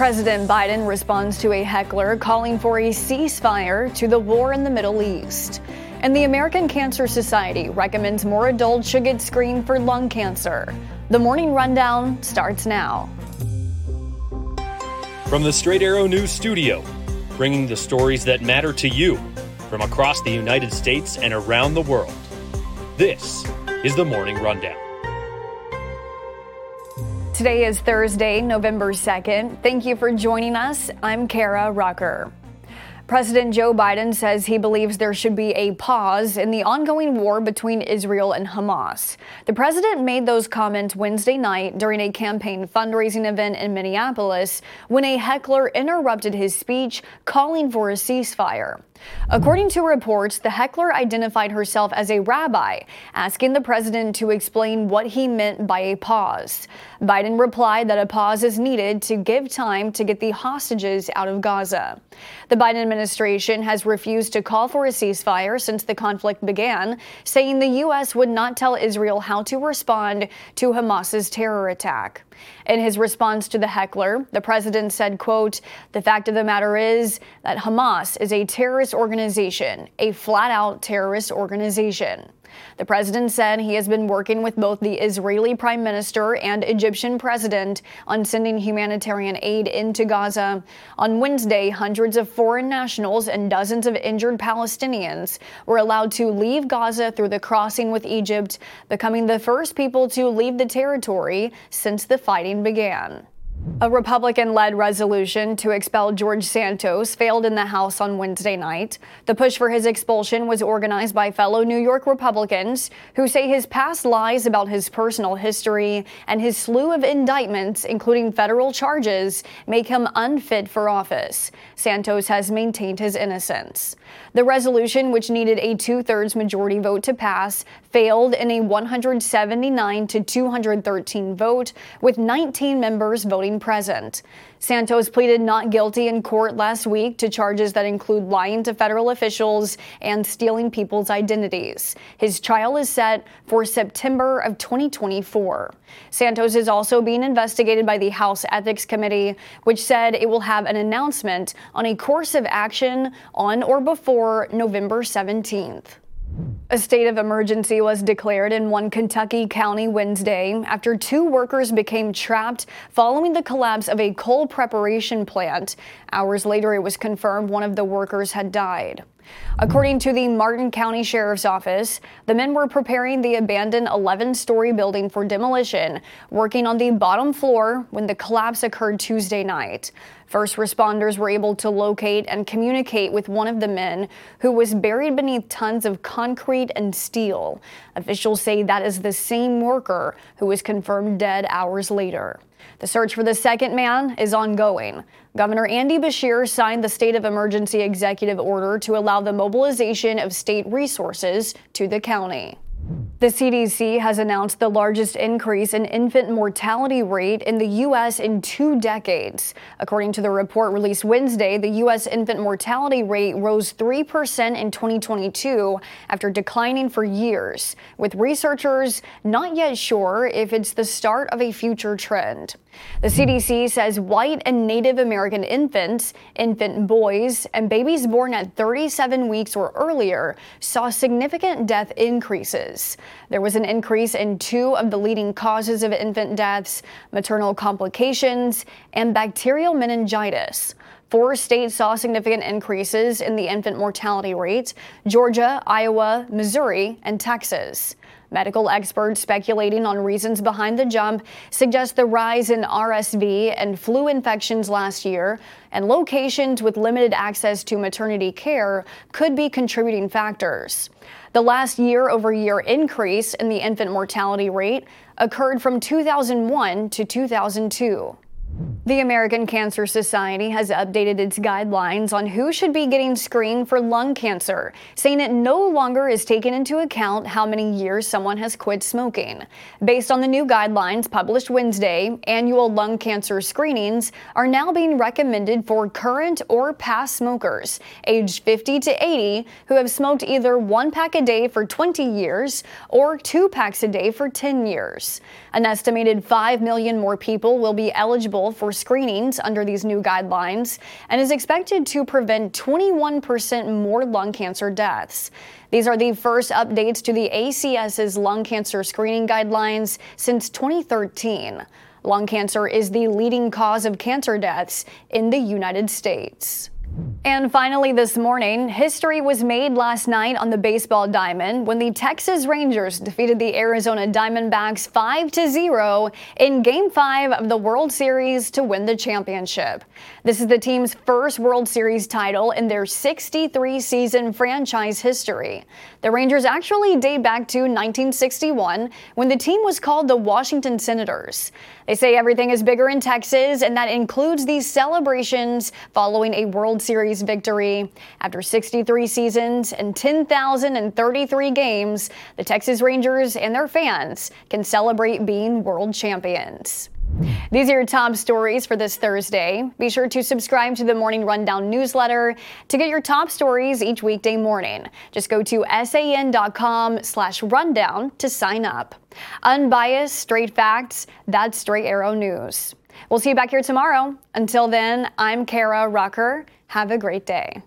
President Biden responds to a heckler calling for a ceasefire to the war in the Middle East. And the American Cancer Society recommends more adults should get screened for lung cancer. The morning rundown starts now. From the Straight Arrow News Studio, bringing the stories that matter to you from across the United States and around the world. This is the Morning Rundown. Today is Thursday, November 2nd. Thank you for joining us. I'm Kara Rucker. President Joe Biden says he believes there should be a pause in the ongoing war between Israel and Hamas. The president made those comments Wednesday night during a campaign fundraising event in Minneapolis when a heckler interrupted his speech calling for a ceasefire. According to reports, the heckler identified herself as a rabbi, asking the president to explain what he meant by a pause. Biden replied that a pause is needed to give time to get the hostages out of Gaza. The Biden administration has refused to call for a ceasefire since the conflict began, saying the U.S. would not tell Israel how to respond to Hamas's terror attack. In his response to the heckler, the president said, quote, "The fact of the matter is that Hamas is a terrorist organization, a flat-out terrorist organization." The president said he has been working with both the Israeli prime minister and Egyptian president on sending humanitarian aid into Gaza. On Wednesday, hundreds of foreign nationals and dozens of injured Palestinians were allowed to leave Gaza through the crossing with Egypt, becoming the first people to leave the territory since the fighting began. A Republican led resolution to expel George Santos failed in the House on Wednesday night. The push for his expulsion was organized by fellow New York Republicans who say his past lies about his personal history and his slew of indictments, including federal charges, make him unfit for office. Santos has maintained his innocence. The resolution, which needed a two thirds majority vote to pass, failed in a 179 to 213 vote, with 19 members voting present. Santos pleaded not guilty in court last week to charges that include lying to federal officials and stealing people's identities. His trial is set for September of 2024. Santos is also being investigated by the House Ethics Committee, which said it will have an announcement on a course of action on or before November 17th. A state of emergency was declared in one Kentucky county Wednesday after two workers became trapped following the collapse of a coal preparation plant. Hours later, it was confirmed one of the workers had died. According to the Martin County Sheriff's Office, the men were preparing the abandoned 11 story building for demolition, working on the bottom floor when the collapse occurred Tuesday night. First responders were able to locate and communicate with one of the men who was buried beneath tons of concrete and steel. Officials say that is the same worker who was confirmed dead hours later. The search for the second man is ongoing. Governor Andy Beshear signed the state of emergency executive order to allow the mobilization of state resources to the county. The CDC has announced the largest increase in infant mortality rate in the U.S. in two decades. According to the report released Wednesday, the U.S. infant mortality rate rose 3% in 2022 after declining for years, with researchers not yet sure if it's the start of a future trend. The CDC says white and Native American infants, infant boys, and babies born at 37 weeks or earlier saw significant death increases. There was an increase in two of the leading causes of infant deaths maternal complications and bacterial meningitis. Four states saw significant increases in the infant mortality rate Georgia, Iowa, Missouri, and Texas. Medical experts speculating on reasons behind the jump suggest the rise in RSV and flu infections last year and locations with limited access to maternity care could be contributing factors. The last year over year increase in the infant mortality rate occurred from 2001 to 2002. The American Cancer Society has updated its guidelines on who should be getting screened for lung cancer, saying it no longer is taken into account how many years someone has quit smoking. Based on the new guidelines published Wednesday, annual lung cancer screenings are now being recommended for current or past smokers aged 50 to 80 who have smoked either one pack a day for 20 years or two packs a day for 10 years. An estimated 5 million more people will be eligible for screenings under these new guidelines and is expected to prevent 21% more lung cancer deaths. These are the first updates to the ACS's lung cancer screening guidelines since 2013. Lung cancer is the leading cause of cancer deaths in the United States. And finally, this morning, history was made last night on the baseball diamond when the Texas Rangers defeated the Arizona Diamondbacks 5 0 in Game 5 of the World Series to win the championship. This is the team's first World Series title in their 63 season franchise history. The Rangers actually date back to 1961 when the team was called the Washington Senators. They say everything is bigger in Texas, and that includes these celebrations following a World Series victory. After 63 seasons and 10,033 games, the Texas Rangers and their fans can celebrate being world champions. These are your top stories for this Thursday. Be sure to subscribe to the Morning Rundown newsletter to get your top stories each weekday morning. Just go to san.com slash rundown to sign up. Unbiased, straight facts, that's Straight Arrow News. We'll see you back here tomorrow. Until then, I'm Kara Rucker. Have a great day.